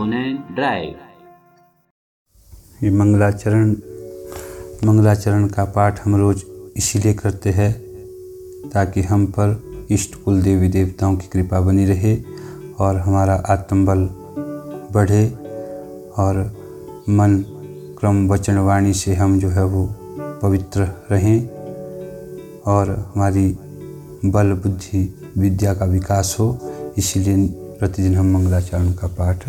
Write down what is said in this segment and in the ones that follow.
ओनैन drive ये मंगलाचरण मंगलाचरण का पाठ हम रोज इसीलिए करते हैं ताकि हम पर इष्ट कुल देवी देवताओं की कृपा बनी रहे और हमारा आत्मबल बढ़े और मन क्रम वचन वाणी से हम जो है वो पवित्र रहें और हमारी बल, बुद्धि, विद्या का विकास हो। इसीलिए प्रतिदिन हम मंगलाचरण का पाठ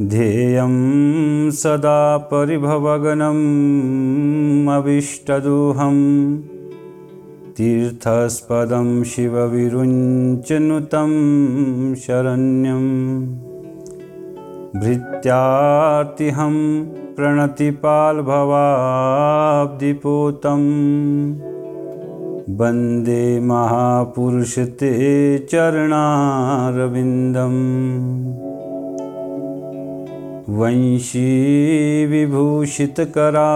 ध्येयं सदा परिभवगनम् अभीष्टदोहम् तीर्थस्पदं शिवविरुञ्चनुतं शरण्यं भृत्यार्तिहं प्रणतिपाल्भवाब्धिपोतं वन्दे महापुरुषते चरणारविन्दम् वंशी विभूषितकरा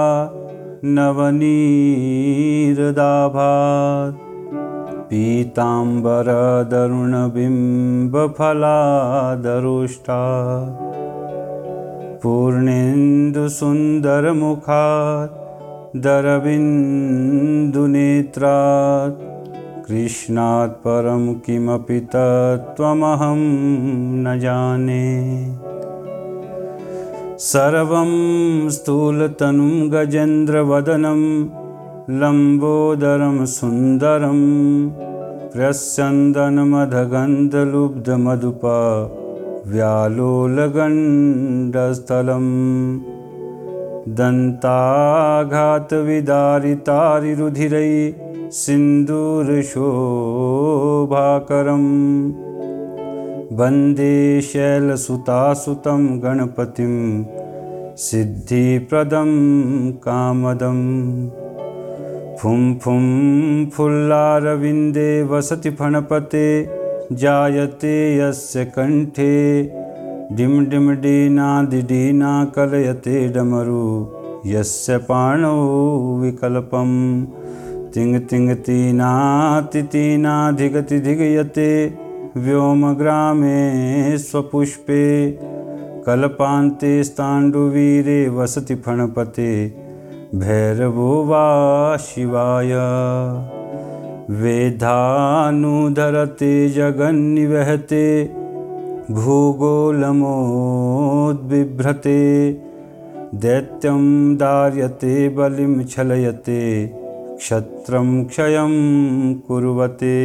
नवनीरदाभात् पीताम्बरदरुणबिम्बफलादरोष्टा पूर्णेन्दुसुन्दरमुखात् दरबिन्दुनेत्रात् कृष्णात् परं किमपि तत्त्वमहं न जाने सर्वं स्थूलतनुं गजेन्द्रवदनं लम्बोदरं सुन्दरं प्रस्यन्दनमधगन्धलुब्धमधुप व्यालोलगण्डस्थलं दन्ताघातविदारितारिरुधिरै सिन्दूरशोभाकरम् वन्दे शैलसुतासुतं गणपतिं सिद्धिप्रदं कामदं। फुं फुं फुल्लारविन्दे वसति फणपते जायते यस्य कण्ठे। डिं डिं डीनादिडीना कलयते डमरु यस्य पाणौ विकल्पं। तिङ् तिङ् तीनातितीनाधिगतिधिगयते व्योमग्रामे स्वपुष्पे कल्पान्ते स्ताण्डुवीरे वसति फणपते भैरवो वा शिवाय। वेधानुधरते जगन्निवहते भूगोलमोद्बिभ्रते दैत्यं दार्यते बलिं छलयते क्षत्रं क्षयं कुर्वते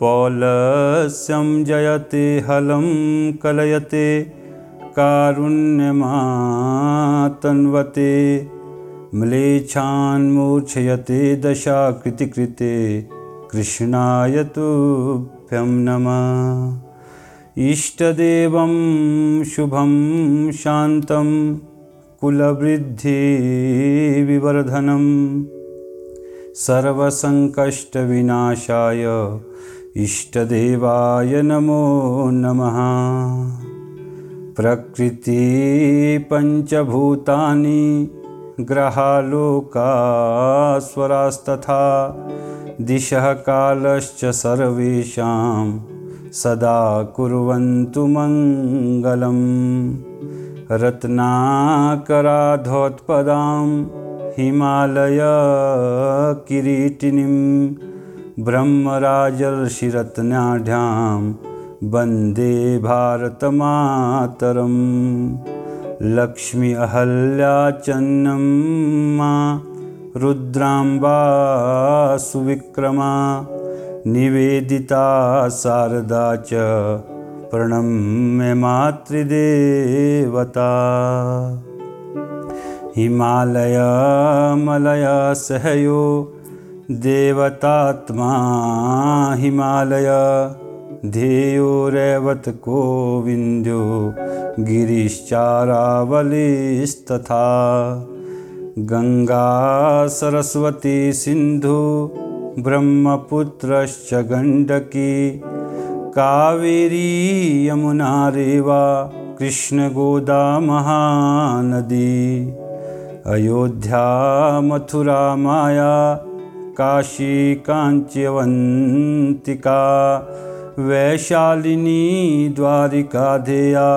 पौलस्यं जयते हलं कलयते कारुण्यमातन्वते म्लेच्छान्मूर्छयते दशाकृतिकृते कृष्णाय तुभ्यं नमः। इष्टदेवं शुभं शान्तं कुलवृद्धिविवर्धनं सर्वसङ्कष्टविनाशाय इष्टदेवाय नमो नमः। प्रकृतिपञ्चभूतानि ग्रहालोकास्वरास्तथा दिशः कालश्च सर्वेषां सदा कुर्वन्तु मङ्गलम्। रत्नाकराधोत्पदां हिमालयकिरीटिनीं ब्रह्मराजर्षिरत्नाढ्यां वन्दे भारतमातरं लक्ष्मी अहल्याचन्नम्मा रुद्राम्बा सुविक्रमा निवेदिता शारदा च प्रणम्य मातृदेवता। हिमालयमलयसहयो देवतात्मा हिमालय। ध्येयो विन्द्यो गिरिश्चारावलिस्तथा। सिन्धु ब्रह्मपुत्रश्च गण्डकी। कावेरी यमुनारेवा कृष्णगोदा महानदी अयोध्या मथुरा माया काशी काञ्च्यवन्तिका वैशालिनी द्वारिकाधेया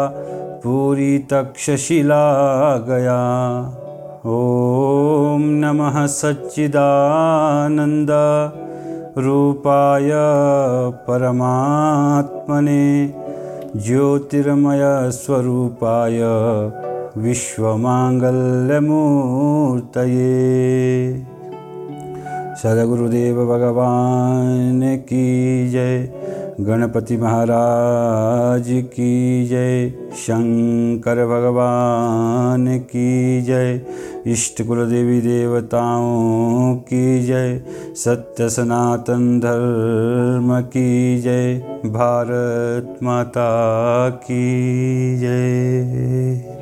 पूरी तक्षशिला गया। ॐ नमः सच्चिदानन्द रूपाय परमात्मने ज्योतिर्मयस्वरूपाय विश्वमाङ्गल्यमूर्तये सदगुरुदेव भगवान की जय। गणपति महाराज की जय। शंकर भगवान की जय। इष्ट कुल देवी देवताओं की जय। सत्य सनातन धर्म की जय। भारत माता की जय।